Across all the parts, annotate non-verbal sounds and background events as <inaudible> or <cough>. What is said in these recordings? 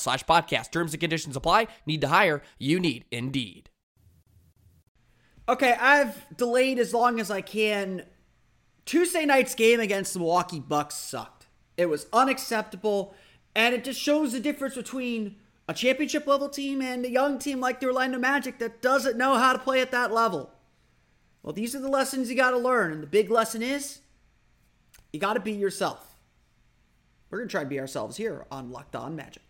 slash podcast. Terms and conditions apply. Need to hire? You need Indeed. Okay, I've delayed as long as I can. Tuesday night's game against the Milwaukee Bucks sucked. It was unacceptable, and it just shows the difference between a championship level team and a young team like the Orlando Magic that doesn't know how to play at that level. Well, these are the lessons you got to learn, and the big lesson is you got to be yourself. We're going to try to be ourselves here on Locked On Magic.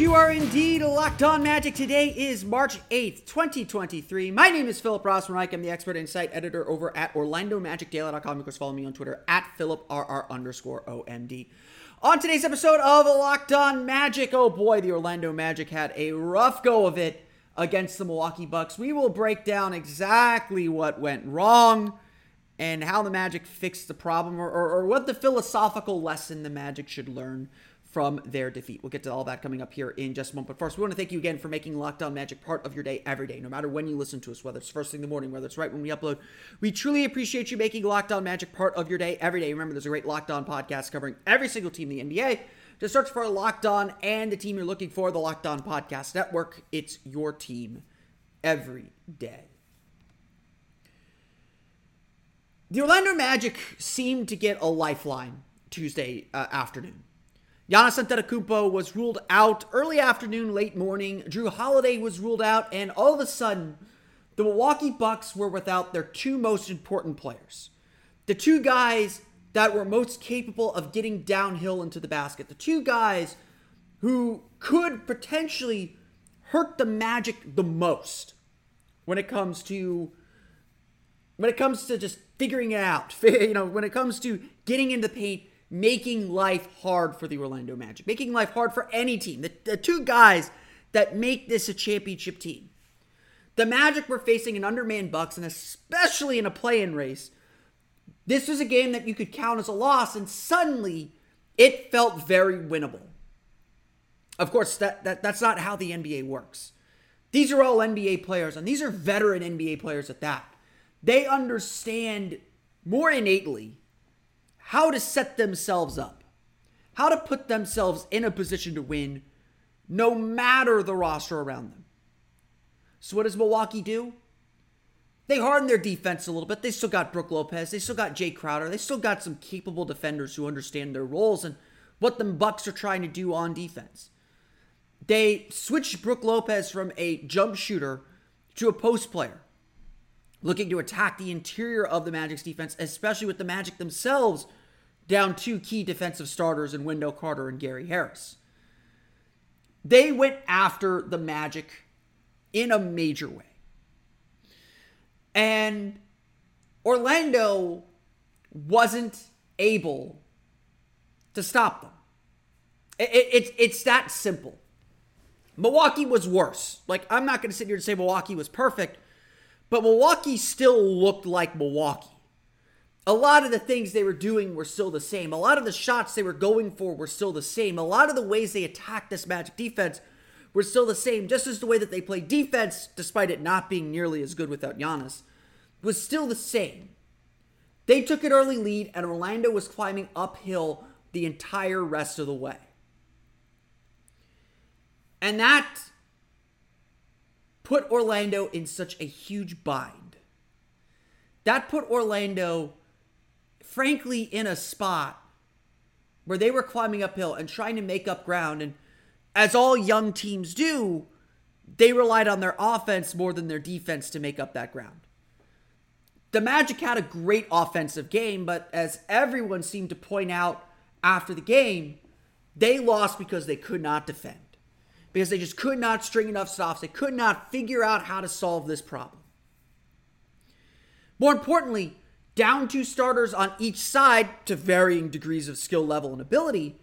You are indeed locked on magic. Today is March 8th, 2023. My name is Philip Rossman-Reich. I'm the expert insight editor over at OrlandoMagicDaily.com. You can follow me on Twitter at PhilipRR underscore OMD. On today's episode of Locked On Magic, oh boy, the Orlando Magic had a rough go of it against the Milwaukee Bucks. We will break down exactly what went wrong and how the Magic fixed the problem or, or, or what the philosophical lesson the Magic should learn from their defeat. We'll get to all that coming up here in just a moment. But first, we want to thank you again for making Locked On Magic part of your day every day, no matter when you listen to us, whether it's first thing in the morning, whether it's right when we upload. We truly appreciate you making Locked On Magic part of your day every day. Remember, there's a great Locked On podcast covering every single team in the NBA. Just search for Locked On and the team you're looking for, the Locked On Podcast Network. It's your team every day. The Orlando Magic seemed to get a lifeline Tuesday uh, afternoon. Giannis Antetokounmpo was ruled out early afternoon, late morning. Jrue Holiday was ruled out, and all of a sudden, the Milwaukee Bucks were without their two most important players. The two guys that were most capable of getting downhill into the basket. The two guys who could potentially hurt the Magic the most when it comes to when it comes to just figuring it out. <laughs> You know, when it comes to getting into the paint making life hard for the Orlando Magic, making life hard for any team. The, the two guys that make this a championship team. The Magic were facing an undermanned Bucks, and especially in a play-in race, this was a game that you could count as a loss, and suddenly it felt very winnable. Of course, that, that that's not how the NBA works. These are all NBA players, and these are veteran NBA players at that. They understand more innately how to set themselves up, how to put themselves in a position to win, no matter the roster around them. So, what does Milwaukee do? They harden their defense a little bit. They still got Brook Lopez. They still got Jae Crowder. They still got some capable defenders who understand their roles and what the Bucks are trying to do on defense. They switched Brook Lopez from a jump shooter to a post player, looking to attack the interior of the Magic's defense, especially with the Magic themselves down two key defensive starters in Wendell Carter and Gary Harris. they went after the Magic in a major way. And Orlando wasn't able to stop them. It, it, it's, it's that simple. Milwaukee was worse. Like, I'm not going to sit here and say Milwaukee was perfect, but Milwaukee still looked like Milwaukee. A lot of the things they were doing were still the same. A lot of the shots they were going for were still the same. A lot of the ways they attacked this Magic defense were still the same, just as the way that they played defense, despite it not being nearly as good without Giannis, was still the same. They took an early lead, and Orlando was climbing uphill the entire rest of the way. And that put Orlando in such a huge bind. That put Orlando, frankly, in a spot where they were climbing uphill and trying to make up ground. And as all young teams do, they relied on their offense more than their defense to make up that ground. The Magic had a great offensive game, but as everyone seemed to point out after the game, they lost because they could not defend. Because they just could not string enough stops. They could not figure out how to solve this problem. More importantly, down two starters on each side to varying degrees of skill level and ability,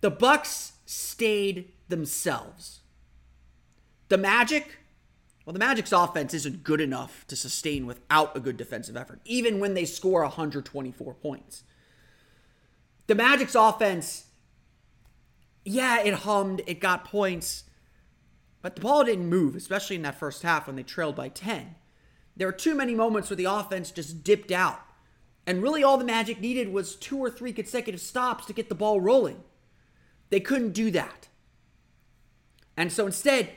the Bucks stayed themselves. The Magic, well, the Magic's offense isn't good enough to sustain without a good defensive effort, even when they score 124 points. The Magic's offense, yeah, it hummed, it got points, but the ball didn't move, especially in that first half when they trailed by 10. There are too many moments where the offense just dipped out. And really, all the Magic needed was two or three consecutive stops to get the ball rolling. They couldn't do that. And so instead,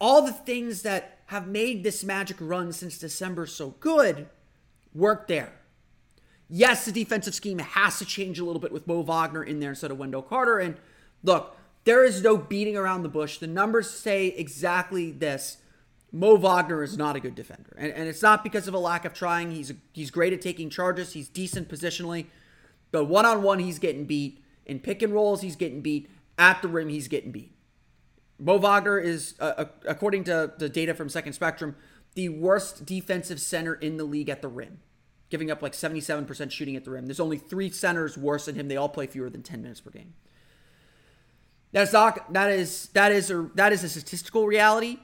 all the things that have made this Magic run since December so good weren't there. Yes, the defensive scheme has to change a little bit with Mo Wagner in there instead of Wendell Carter. And look, there is no beating around the bush. The numbers say exactly this. Mo Wagner is not a good defender. And, and it's not because of a lack of trying. He's, he's great at taking charges, he's decent positionally. But one on one, he's getting beat. In pick and rolls, he's getting beat. At the rim, he's getting beat. Mo Wagner is, uh, according to the data from Second Spectrum, the worst defensive center in the league at the rim giving up like 77% shooting at the rim. There's only three centers worse than him. They all play fewer than 10 minutes per game. That's not, that is that is a that is a statistical reality.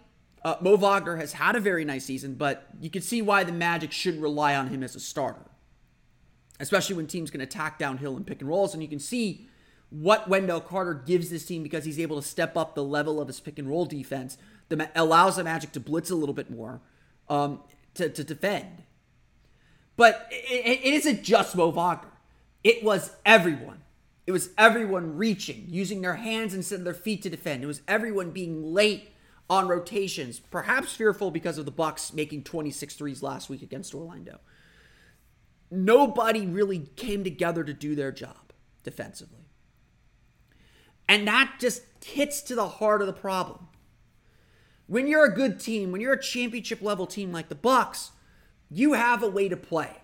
Uh, Mo Wagner has had a very nice season, but you can see why the Magic should rely on him as a starter, especially when teams can attack downhill and pick and rolls. And you can see what Wendell Carter gives this team because he's able to step up the level of his pick and roll defense that allows the Magic to blitz a little bit more um, to, to defend. But it, it isn't just Mo Wagner. It was everyone. It was everyone reaching, using their hands instead of their feet to defend. It was everyone being late on rotations, perhaps fearful because of the Bucks making 26 threes last week against Orlando. Nobody really came together to do their job defensively. And that just hits to the heart of the problem. When you're a good team, when you're a championship level team like the Bucks, you have a way to play.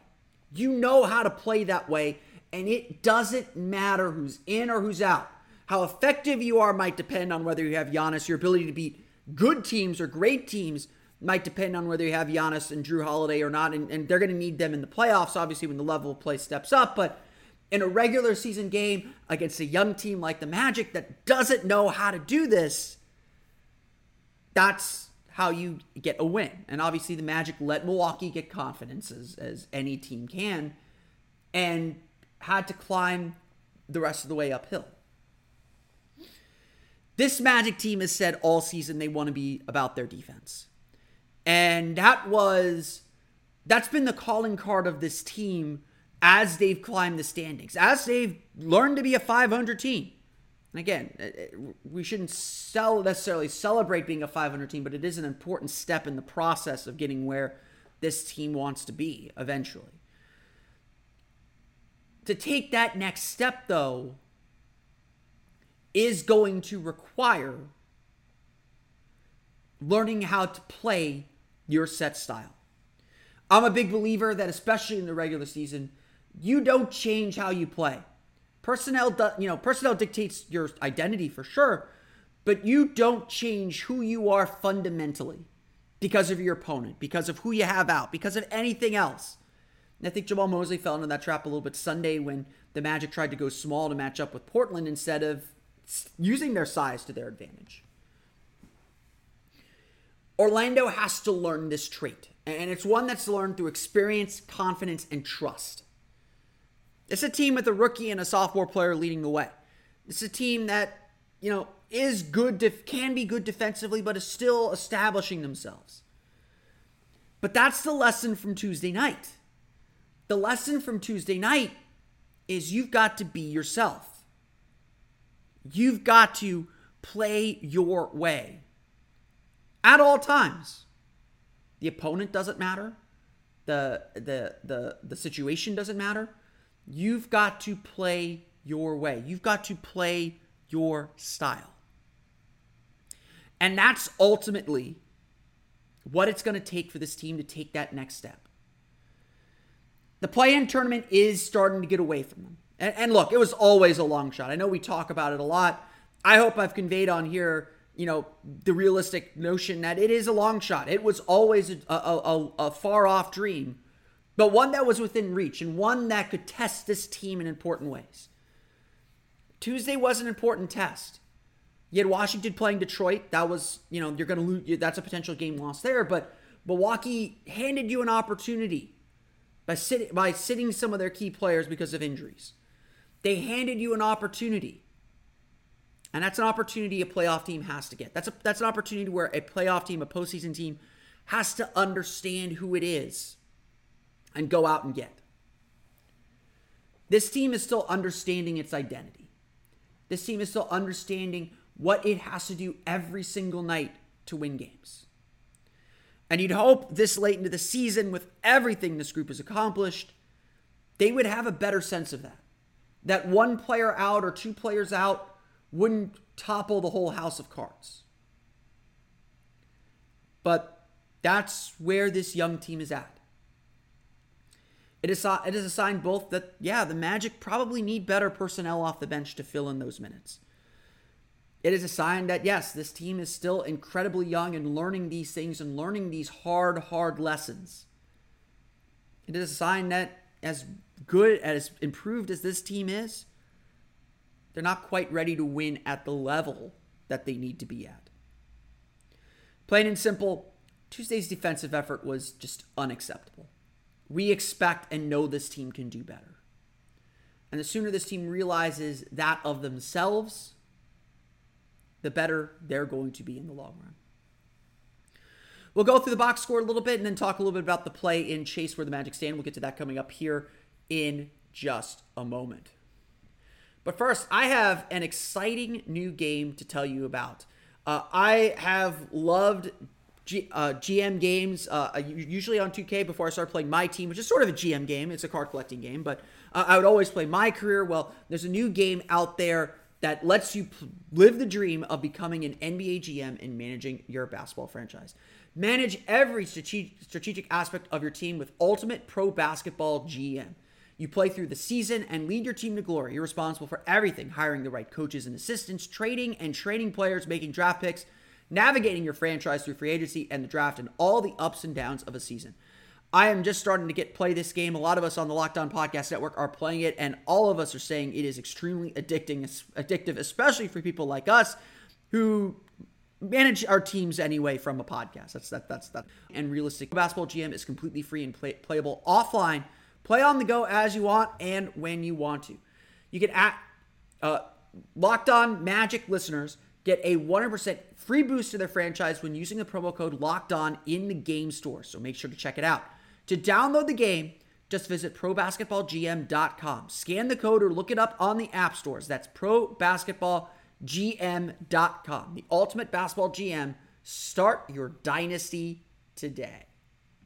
You know how to play that way, and it doesn't matter who's in or who's out. How effective you are might depend on whether you have Giannis. Your ability to beat good teams or great teams might depend on whether you have Giannis and Jrue Holiday or not, and, and they're going to need them in the playoffs, obviously, when the level of play steps up. But in a regular season game against a young team like the Magic that doesn't know how to do this, that's how you get a win. And obviously, the Magic let Milwaukee get confidence as, as any team can and had to climb the rest of the way uphill. This Magic team has said all season they want to be about their defense. And that was, that's been the calling card of this team as they've climbed the standings, as they've learned to be a 500 team. And again, uh, uh, we shouldn't necessarily celebrate being a 500 team, but it is an important step in the process of getting where this team wants to be eventually. To take that next step, though, is going to require learning how to play your set style. I'm a big believer that, especially in the regular season, you don't change how you play. Personnel, you know, personnel dictates your identity for sure, but you don't change who you are fundamentally because of your opponent, because of who you have out, because of anything else. And I think Jamahl Mosley fell into that trap a little bit Sunday when the Magic tried to go small to match up with Portland instead of using their size to their advantage. Orlando has to learn this trait, and it's one that's learned through experience, confidence, and trust. It's a team with a rookie and a sophomore player leading the way. It's a team that, you know, is good, def- can be good defensively, but is still establishing themselves. But that's the lesson from Tuesday night. The lesson from Tuesday night is you've got to be yourself. You've got to play your way at all times. The opponent doesn't matter. The the the the situation doesn't matter. You've got to play your way. You've got to play your style. And that's ultimately what it's going to take for this team to take that next step. The play in tournament is starting to get away from them. And, and, look, it was always a long shot. I know we talk about it a lot. I hope I've conveyed on here, you know, the realistic notion that it is a long shot. It was always a, a, a, a far off dream, but one that was within reach and one that could test this team in important ways. Tuesday was an important test. You had Washington playing Detroit. That was, you know, you're going to lose. That's a potential game loss there. But Milwaukee handed you an opportunity by, by sitting some of their key players because of injuries. They handed you an opportunity. And that's an opportunity a playoff team has to get. That's a that's an opportunity where a playoff team, a postseason team, has to understand who it is and go out and get. This team is still understanding its identity. This team is still understanding what it has to do every single night to win games. And you'd hope this late into the season, with everything this group has accomplished, they would have a better sense of that. That one player out or two players out wouldn't topple the whole house of cards. But that's where this young team is at. It is, it is a sign both that, yeah, the Magic probably need better personnel off the bench to fill in those minutes it is a sign that yes, this team is still incredibly young and learning these things and learning these hard, hard lessons. It is a sign that as good as improved as this team is, they're not quite ready to win at the level that they need to be at. Plain and simple, Tuesday's defensive effort was just unacceptable. We expect and know this team can do better. And the sooner this team realizes that of themselves, the better they're going to be in the long run. We'll go through the box score a little bit and then talk a little bit about the play in Chase where the Magic stand. We'll get to that coming up here in just a moment. But first, I have an exciting new game to tell you about. Uh, I have loved G, uh, GM games, uh, usually on 2K before I started playing my team, which is sort of a GM game. It's a card collecting game, but uh, I would always play my career. Well, there's a new game out there that lets you live the dream of becoming an NBA GM and managing your basketball franchise. Manage every strategic aspect of your team with Ultimate Pro Basketball GM. You play through the season and lead your team to glory. You're responsible for everything hiring the right coaches and assistants, trading and training players, making draft picks, navigating your franchise through free agency and the draft, and all the ups and downs of a season. I am just starting to get play this game. A lot of us on the Locked On Podcast Network are playing it, and all of us are saying it is extremely addicting, addictive, especially for people like us who manage our teams anyway from a podcast. That's that. That's that. And realistic basketball GM is completely free and play, playable offline. Play on the go as you want and when you want to. You can at uh, Locked On Magic listeners get a 100% free boost to their franchise when using the promo code Locked On in the game store. So make sure to check it out. To download the game, just visit probasketballgm.com. Scan the code or look it up on the app stores. That's probasketballgm.com. The ultimate basketball GM. Start your dynasty today.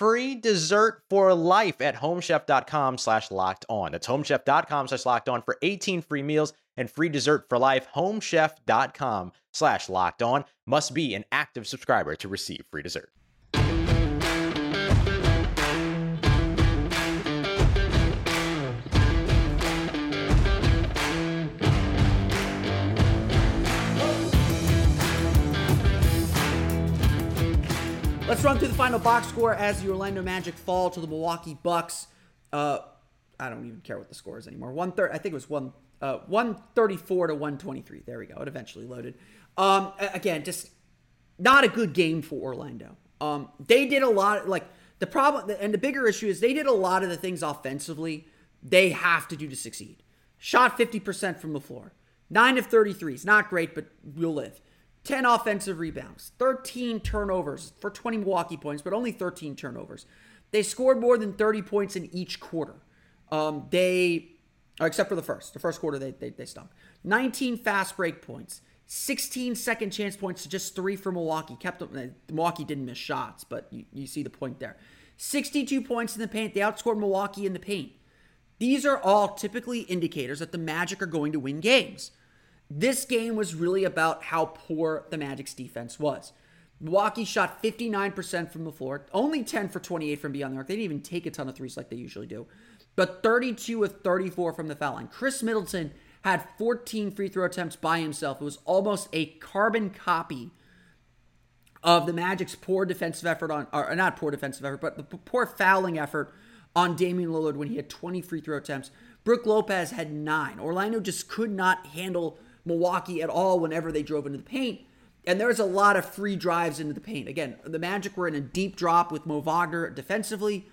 free dessert for life at homechef.com slash locked on. That's homechef.com slash locked on for 18 free meals and free dessert for life. Homechef.com slash locked on must be an active subscriber to receive free dessert. Let's run through the final box score as the Orlando Magic fall to the Milwaukee Bucks. Uh, I don't even care what the score is anymore. One third, I think it was one uh, 134 to 123. There we go. It eventually loaded. Um, again, just not a good game for Orlando. Um, they did a lot. Like the problem, and the bigger issue is they did a lot of the things offensively they have to do to succeed. Shot 50% from the floor. 9 of 33 is not great, but we'll live. 10 offensive rebounds, 13 turnovers for 20 Milwaukee points, but only 13 turnovers. They scored more than 30 points in each quarter. Um, they, uh, except for the first. The first quarter, they, they, they stunk. 19 fast break points, 16 second chance points to just three for Milwaukee. Kept them, uh, Milwaukee didn't miss shots, but you, you see the point there. 62 points in the paint. They outscored Milwaukee in the paint. These are all typically indicators that the Magic are going to win games. This game was really about how poor the Magic's defense was. Milwaukee shot 59% from the floor, only 10 for 28 from beyond the arc. They didn't even take a ton of threes like they usually do, but 32 with 34 from the foul line. Khris Middleton had 14 free throw attempts by himself. It was almost a carbon copy of the Magic's poor defensive effort on, or not poor defensive effort, but the poor fouling effort on Damian Lillard when he had 20 free throw attempts. Brook Lopez had nine. Orlando just could not handle Milwaukee at all whenever they drove into the paint. And there's a lot of free drives into the paint. Again, the Magic were in a deep drop with Mo Wagner defensively.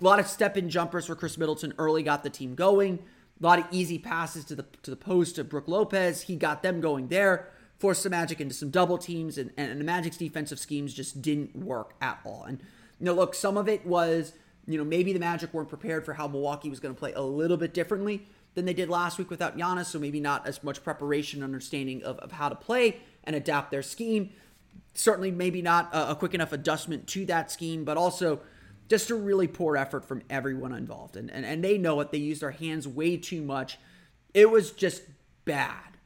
A lot of step in jumpers for Khris Middleton early got the team going. A lot of easy passes to the to the post to Brook Lopez. He got them going there. Forced the Magic into some double teams, and, and the Magic's defensive schemes just didn't work at all. And you know, look, some of it was, you know, maybe the Magic weren't prepared for how Milwaukee was going to play a little bit differently than they did last week without Giannis, so maybe not as much preparation, understanding of, of how to play and adapt their scheme. Certainly, maybe not a, a quick enough adjustment to that scheme, but also just a really poor effort from everyone involved. And, and, and they know it. They used their hands way too much. It was just bad.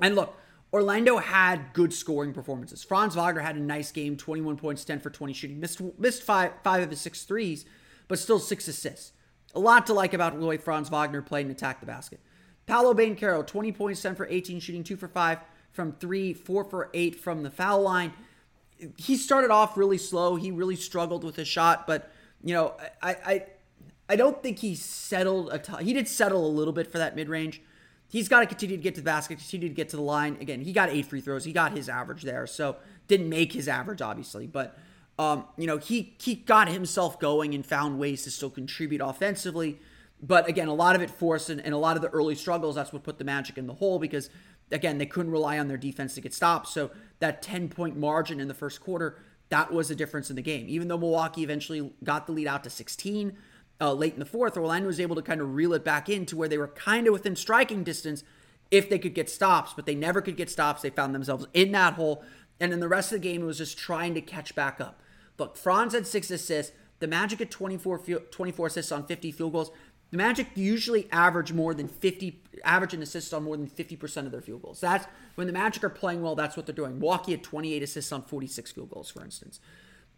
And look, Orlando had good scoring performances. Franz Wagner had a nice game, 21 points, 10 for 20 shooting. Missed missed five five of his six threes, but still six assists. A lot to like about the way Franz Wagner played and attacked the basket. Paolo Banchero, 20 points, 10 for 18, shooting 2 for 5 from 3, 4 for 8 from the foul line. He started off really slow. He really struggled with his shot, but, you know, I I, I don't think he settled a ton. He did settle a little bit for that mid range. He's got to continue to get to the basket, continue to get to the line. Again, he got eight free throws. He got his average there. So didn't make his average, obviously, but um, you know, he he got himself going and found ways to still contribute offensively. But again, a lot of it forced and, and a lot of the early struggles, that's what put the Magic in the hole because again, they couldn't rely on their defense to get stops. So that 10 point margin in the first quarter, that was a difference in the game. Even though Milwaukee eventually got the lead out to 16 uh, late in the fourth, Orlando was able to kind of reel it back in to where they were kind of within striking distance if they could get stops, but they never could get stops. They found themselves in that hole. And in the rest of the game, it was just trying to catch back up. Look, Franz had six assists. The Magic had 24, 24 assists on 50 field goals. The Magic usually average more than 50, average an assist on more than 50% of their field goals. That's when the Magic are playing well, that's what they're doing. Milwaukee had 28 assists on 46 field goals, for instance.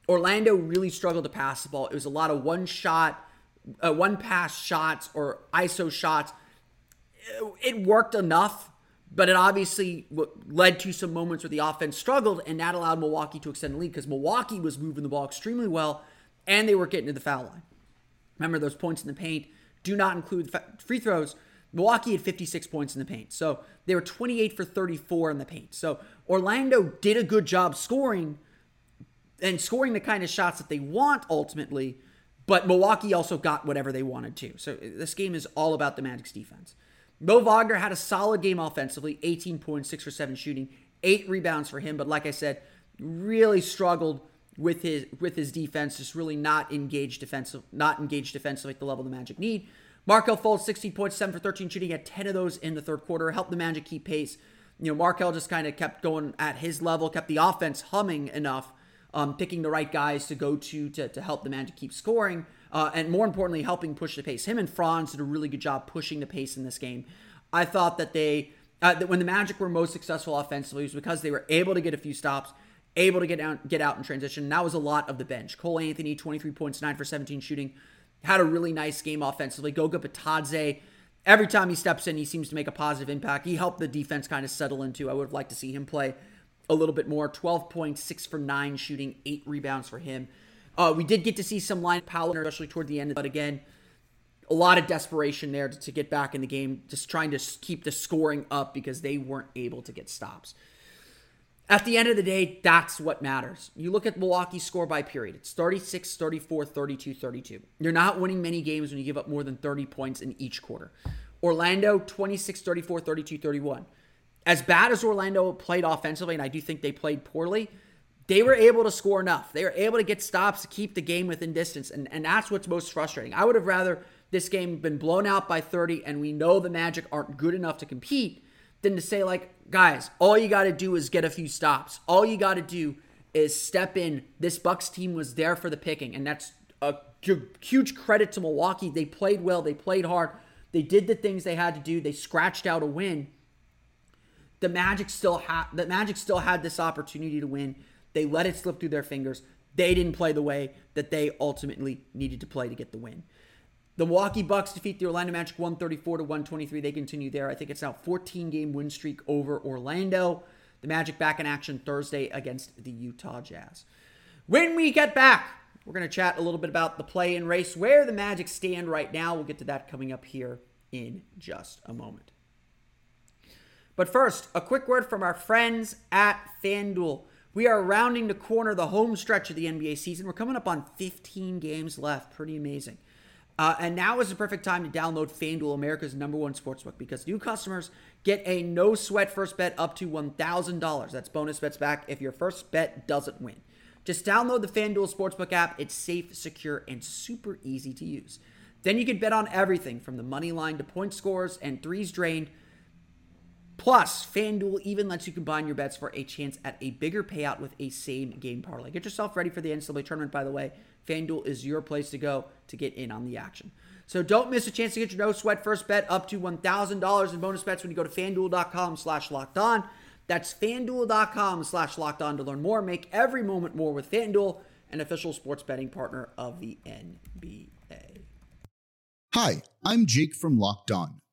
Orlando really struggled to pass the ball. It was a lot of one shot, uh, one pass shots or ISO shots. It worked enough but it obviously led to some moments where the offense struggled, and that allowed Milwaukee to extend the lead because Milwaukee was moving the ball extremely well, and they were getting to the foul line. Remember, those points in the paint do not include free throws. Milwaukee had 56 points in the paint. So they were 28 for 34 in the paint. So Orlando did a good job scoring and scoring the kind of shots that they want ultimately, but Milwaukee also got whatever they wanted to. So uh, this game is all about the Magic's defense. Mo Wagner had a solid game offensively, 18 points, 6 for 7 shooting, 8 rebounds for him, but like I said, really struggled with his with his defense, just really not engaged defensive, not engaged defensively at the level the Magic need. Markelle Fultz, 16 points, 7 for 13 shooting, had 10 of those in the third quarter, helped the Magic keep pace. You know, Markelle just kind of kept going at his level, kept the offense humming enough, um, picking the right guys to go to to, to help the Magic keep scoring, uh, and more importantly, helping push the pace. Him and Franz did a really good job pushing the pace in this game. I thought that they, uh, that when the Magic were most successful offensively, was because they were able to get a few stops able to get out, get out in transition. And that was a lot of the bench. Cole Anthony, 23 points, 9 for 17 shooting, had a really nice game offensively. Goga Bitadze, every time he steps in, he seems to make a positive impact. He helped the defense kind of settle into. I would have liked to see him play a little bit more. 12 points, 6 for 9 shooting, 8 rebounds for him. Uh, we did get to see some line power, especially toward the end, but again, a lot of desperation there to, to get back in the game, just trying to keep the scoring up because they weren't able to get stops. At the end of the day, that's what matters. You look at Milwaukee's score by period. It's 36, 34, 32, 32. You're not winning many games when you give up more than 30 points in each quarter. Orlando, 26, 34, 32, 31. As bad as Orlando played offensively, and I do think they played poorly, they were able to score enough. They were able to get stops to keep the game within distance. And, and that's what's most frustrating. I would have rather this game been blown out by 30 and we know the Magic aren't good enough to compete than to say, like, guys, all you got to do is get a few stops. All you got to do is step in. This Bucks team was there for the picking, and that's a huge credit to Milwaukee. They played well, they played hard, they did the things they had to do. They scratched out a win. The Magic still had the Magic still had this opportunity to win. They let it slip through their fingers. They didn't play the way that they ultimately needed to play to get the win. The Milwaukee Bucks defeat the Orlando Magic 134 to 123. They continue there. I think it's now 14 game win streak over Orlando. The Magic back in action Thursday against the Utah Jazz. When we get back, we're going to chat a little bit about the play in race, where the Magic stand right now. We'll get to that coming up here in just a moment. But first, a quick word from our friends at FanDuel. We are rounding the corner, the home stretch of the NBA season. We're coming up on 15 games left. Pretty amazing. Uh, and now is the perfect time to download FanDuel, America's number one sportsbook, because new customers get a no sweat first bet up to $1,000. That's bonus bets back if your first bet doesn't win. Just download the FanDuel Sportsbook app. It's safe, secure, and super easy to use. Then you can bet on everything from the money line to point scores and threes drained. Plus, FanDuel even lets you combine your bets for a chance at a bigger payout with a same game parlay. Get yourself ready for the NCAA tournament, by the way. FanDuel is your place to go to get in on the action. So don't miss a chance to get your no sweat first bet up to $1,000 in bonus bets when you go to fanduel.com slash locked on. That's fanduel.com slash locked on to learn more. Make every moment more with FanDuel, an official sports betting partner of the NBA. Hi, I'm Jake from Locked On.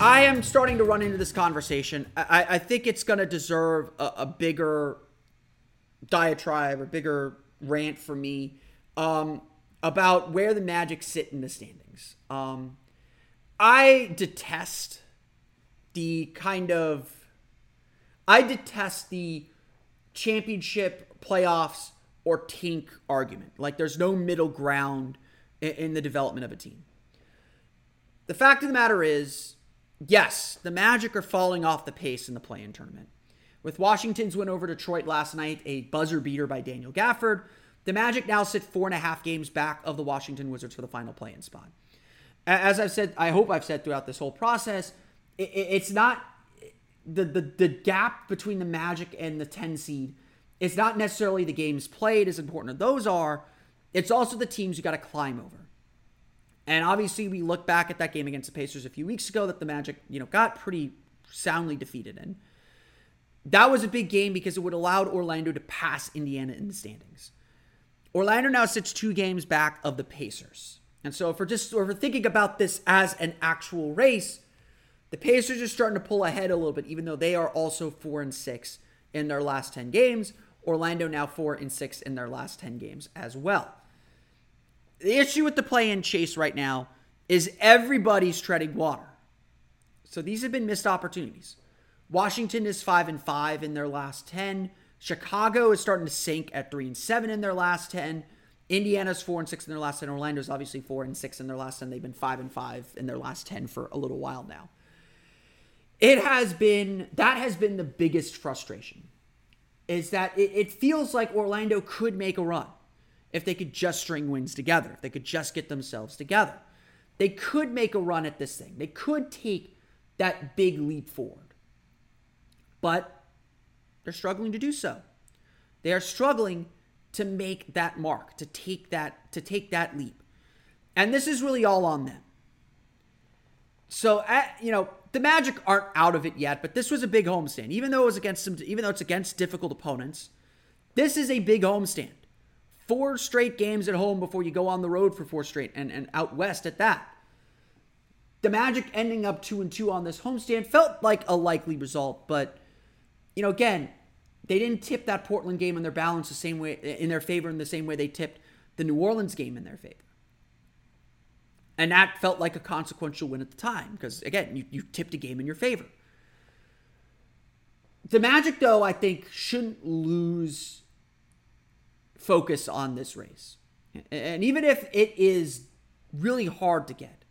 I am starting to run into this conversation. I, I think it's going to deserve a, a, bigger diatribe or bigger rant for me um, about where the Magic sit in the standings. Um, I detest the kind of. I detest the championship playoffs or tank argument. Like, there's no middle ground in, in the development of a team. The fact of the matter is, yes, the Magic are falling off the pace in the play in tournament. With Washington's win over Detroit last night, a buzzer beater by Daniel Gafford, the Magic now sit four and a half games back of the Washington Wizards for the final play in spot. As I've said, I hope I've said throughout this whole process, it's not the, the, the gap between the Magic and the 10 seed. It's not necessarily the games played, as important as those are. It's also the teams you got to climb over. And obviously, we look back at that game against the Pacers a few weeks ago that the Magic, you know, got pretty soundly defeated in. That was a big game because it would allowed Orlando to pass Indiana in the standings. Orlando now sits two games back of the Pacers. And so if we're just if we're thinking about this as an actual race, the Pacers are starting to pull ahead a little bit, even though they are also four and six in their last 10 games. Orlando now four and six in their last 10 games as well. The issue with the play in chase right now is everybody's treading water. So these have been missed opportunities. Washington is 5 and 5 in their last 10. Chicago is starting to sink at 3 and 7 in their last 10. Indiana's 4 and 6 in their last 10. Orlando's obviously 4 and 6 in their last 10. They've been 5 and 5 in their last 10 for a little while now. It has been that has been the biggest frustration. Is that it, it feels like Orlando could make a run if they could just string wins together, if they could just get themselves together. They could make a run at this thing. They could take that big leap forward. But they're struggling to do so. They are struggling to make that mark, to take that to take that leap. And this is really all on them. So, at, you know, the Magic aren't out of it yet, but this was a big homestand. Even though it was against some even though it's against difficult opponents, this is a big homestand. Four straight games at home before you go on the road for four straight and, and out west at that the Magic ending up two and two on this homestand felt like a likely result, but you know, again, they didn't tip that Portland game in their balance the same way in their favor in the same way they tipped the New Orleans game in their favor. And that felt like a consequential win at the time because again, you, you tipped a game in your favor. The Magic, though, I think shouldn't lose focus on this race. And even if it is really hard to get,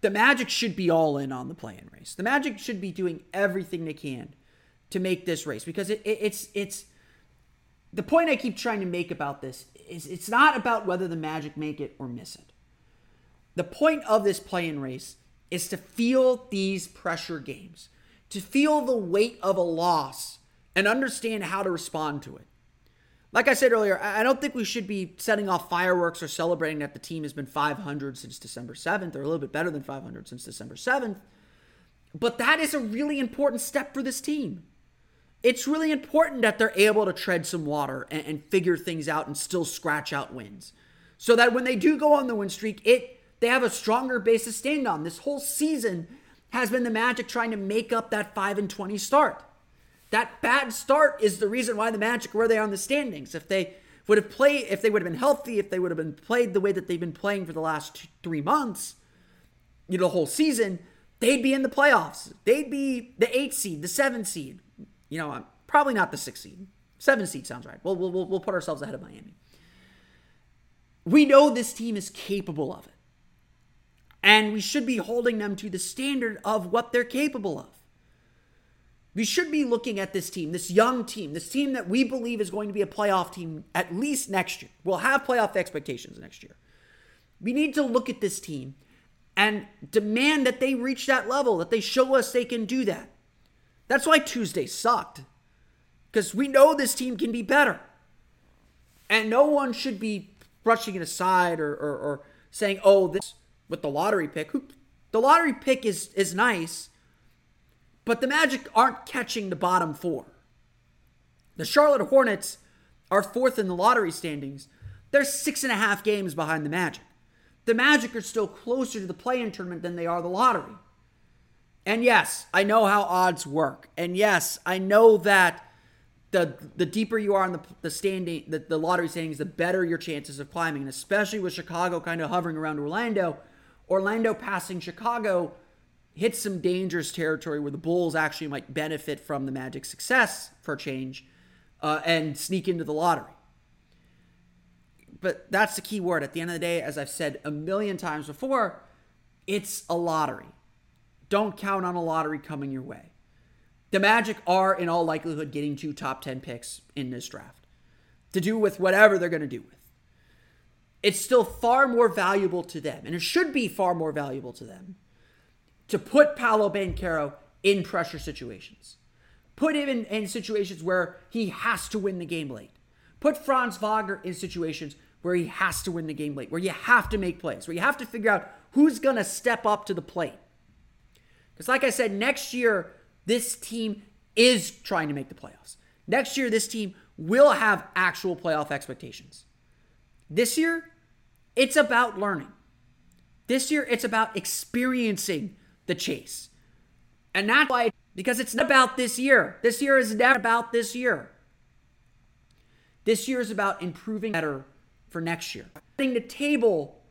the Magic should be all in on the play-in race. The Magic should be doing everything they can to make this race because it, it, it's it's the point I keep trying to make about this is it's not about whether the Magic make it or miss it. The point of this play-in race is to feel these pressure games, to feel the weight of a loss and understand how to respond to it. Like I said earlier, I don't think we should be setting off fireworks or celebrating that the team has been 500 since December 7th, or a little bit better than 500 since December 7th. But that is a really important step for this team. It's really important that they're able to tread some water and, and figure things out and still scratch out wins. So that when they do go on the win streak, it they have a stronger base to stand on. This whole season has been the Magic trying to make up that 5 and 20 start. That bad start is the reason why the Magic were there on the standings. If they would have played, if they would have been healthy, if they would have been played the way that they've been playing for the last two, three months, you know, the whole season, they'd be in the playoffs. They'd be the eight seed, the seven seed. You know, probably not the six seed. Seven seed sounds right. We'll, we'll, we'll put ourselves ahead of Miami. We know this team is capable of it. And we should be holding them to the standard of what they're capable of. We should be looking at this team, this young team, this team that we believe is going to be a playoff team at least next year. We'll have playoff expectations next year. We need to look at this team and demand that they reach that level, that they show us they can do that. That's why Tuesday sucked. Because we know this team can be better. And no one should be brushing it aside or, or, or saying, oh, this with the lottery pick. The lottery pick is is nice but the Magic aren't catching the bottom four. The Charlotte Hornets are fourth in the lottery standings. They're six and a half games behind the Magic. The Magic are still closer to the play in tournament than they are the lottery. And yes, I know how odds work. And yes, I know that the the deeper you are in the, the standing, the, the lottery standings, the better your chances of climbing. And especially with Chicago kind of hovering around Orlando, Orlando passing Chicago hit some dangerous territory where the Bulls actually might benefit from the Magic's success for change uh, and sneak into the lottery. But that's the key word. At the end of the day, as I've said a million times before, it's a lottery. Don't count on a lottery coming your way. The Magic are, in all likelihood, getting two top 10 picks in this draft to do with whatever they're going to do with. It's still far more valuable to them, and it should be far more valuable to them to put Paolo Banchero in pressure situations. Put him in, in situations where he has to win the game late. Put Franz Wagner in situations where he has to win the game late, where you have to make plays, where you have to figure out who's going to step up to the plate. Because, like I said, next year, this team is trying to make the playoffs. Next year, this team will have actual playoff expectations. This year, it's about learning. This year, it's about experiencing the chase. And that's why, because it's not about this year. This year is never about this year. This year is about improving better for next year. Setting the table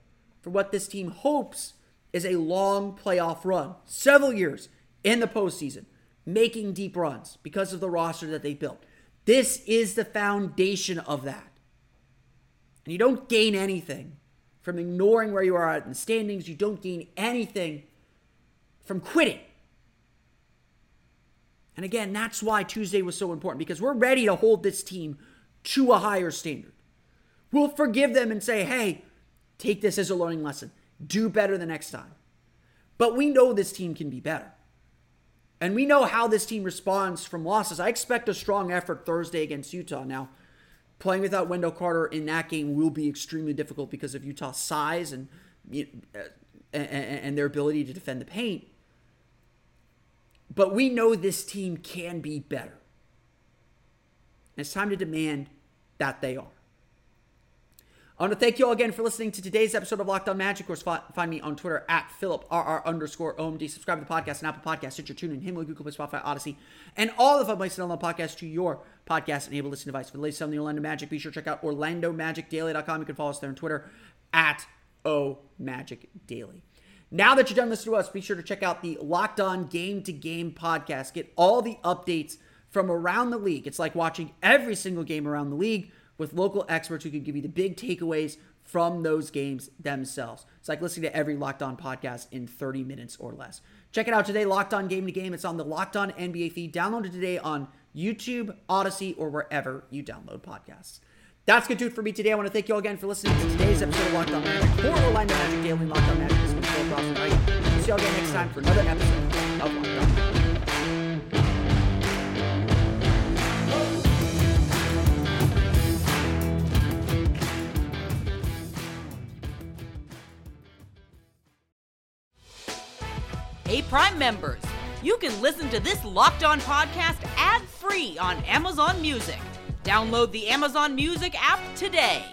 for what this team hopes is a long playoff run, several years in the postseason, making deep runs because of the roster that they built. This is the foundation of that. And you don't gain anything from ignoring where you are at in the standings. You don't gain anything from quitting. And again, that's why Tuesday was so important because we're ready to hold this team to a higher standard. We'll forgive them and say, hey, take this as a learning lesson. Do better the next time. But we know this team can be better. And we know how this team responds from losses. I expect a strong effort Thursday against Utah. Now, playing without Wendell Carter in that game will be extremely difficult because of Utah's size and, and their ability to defend the paint. But we know this team can be better. And it's time to demand that they are. I want to thank you all again for listening to today's episode of Locked On Magic. Of course, find me on Twitter at PhilipRR underscore OMD. Subscribe to the podcast and Apple Podcasts, Stitcher, TuneIn, Himalaya, Google Play, Spotify, Audacy, and all the fun places to download podcasts to your podcast-enabled listening device. For the latest on the Orlando Magic, be sure to check out OrlandoMagicDaily.com. You can follow us there on Twitter at OMagicDaily. Now that you're done listening to us, be sure to check out the Locked On Game to Game podcast. Get all the updates from around the league. It's like watching every single game around the league with local experts who can give you the big takeaways from those games themselves. It's like listening to every Locked On podcast in 30 minutes or less. Check it out today, Locked On Game to Game. It's on the Locked On NBA feed. Download it today on YouTube, Audacy, or wherever you download podcasts. That's good to do it for me today. I want to thank you all again for listening to today's episode of Locked On Magic for Orlando Magic Daily Locked On Magic. See you all again next time for another episode of Locked On. Hey, Prime members, you can listen to this Locked On podcast ad free on Amazon Music. Download the Amazon Music app today.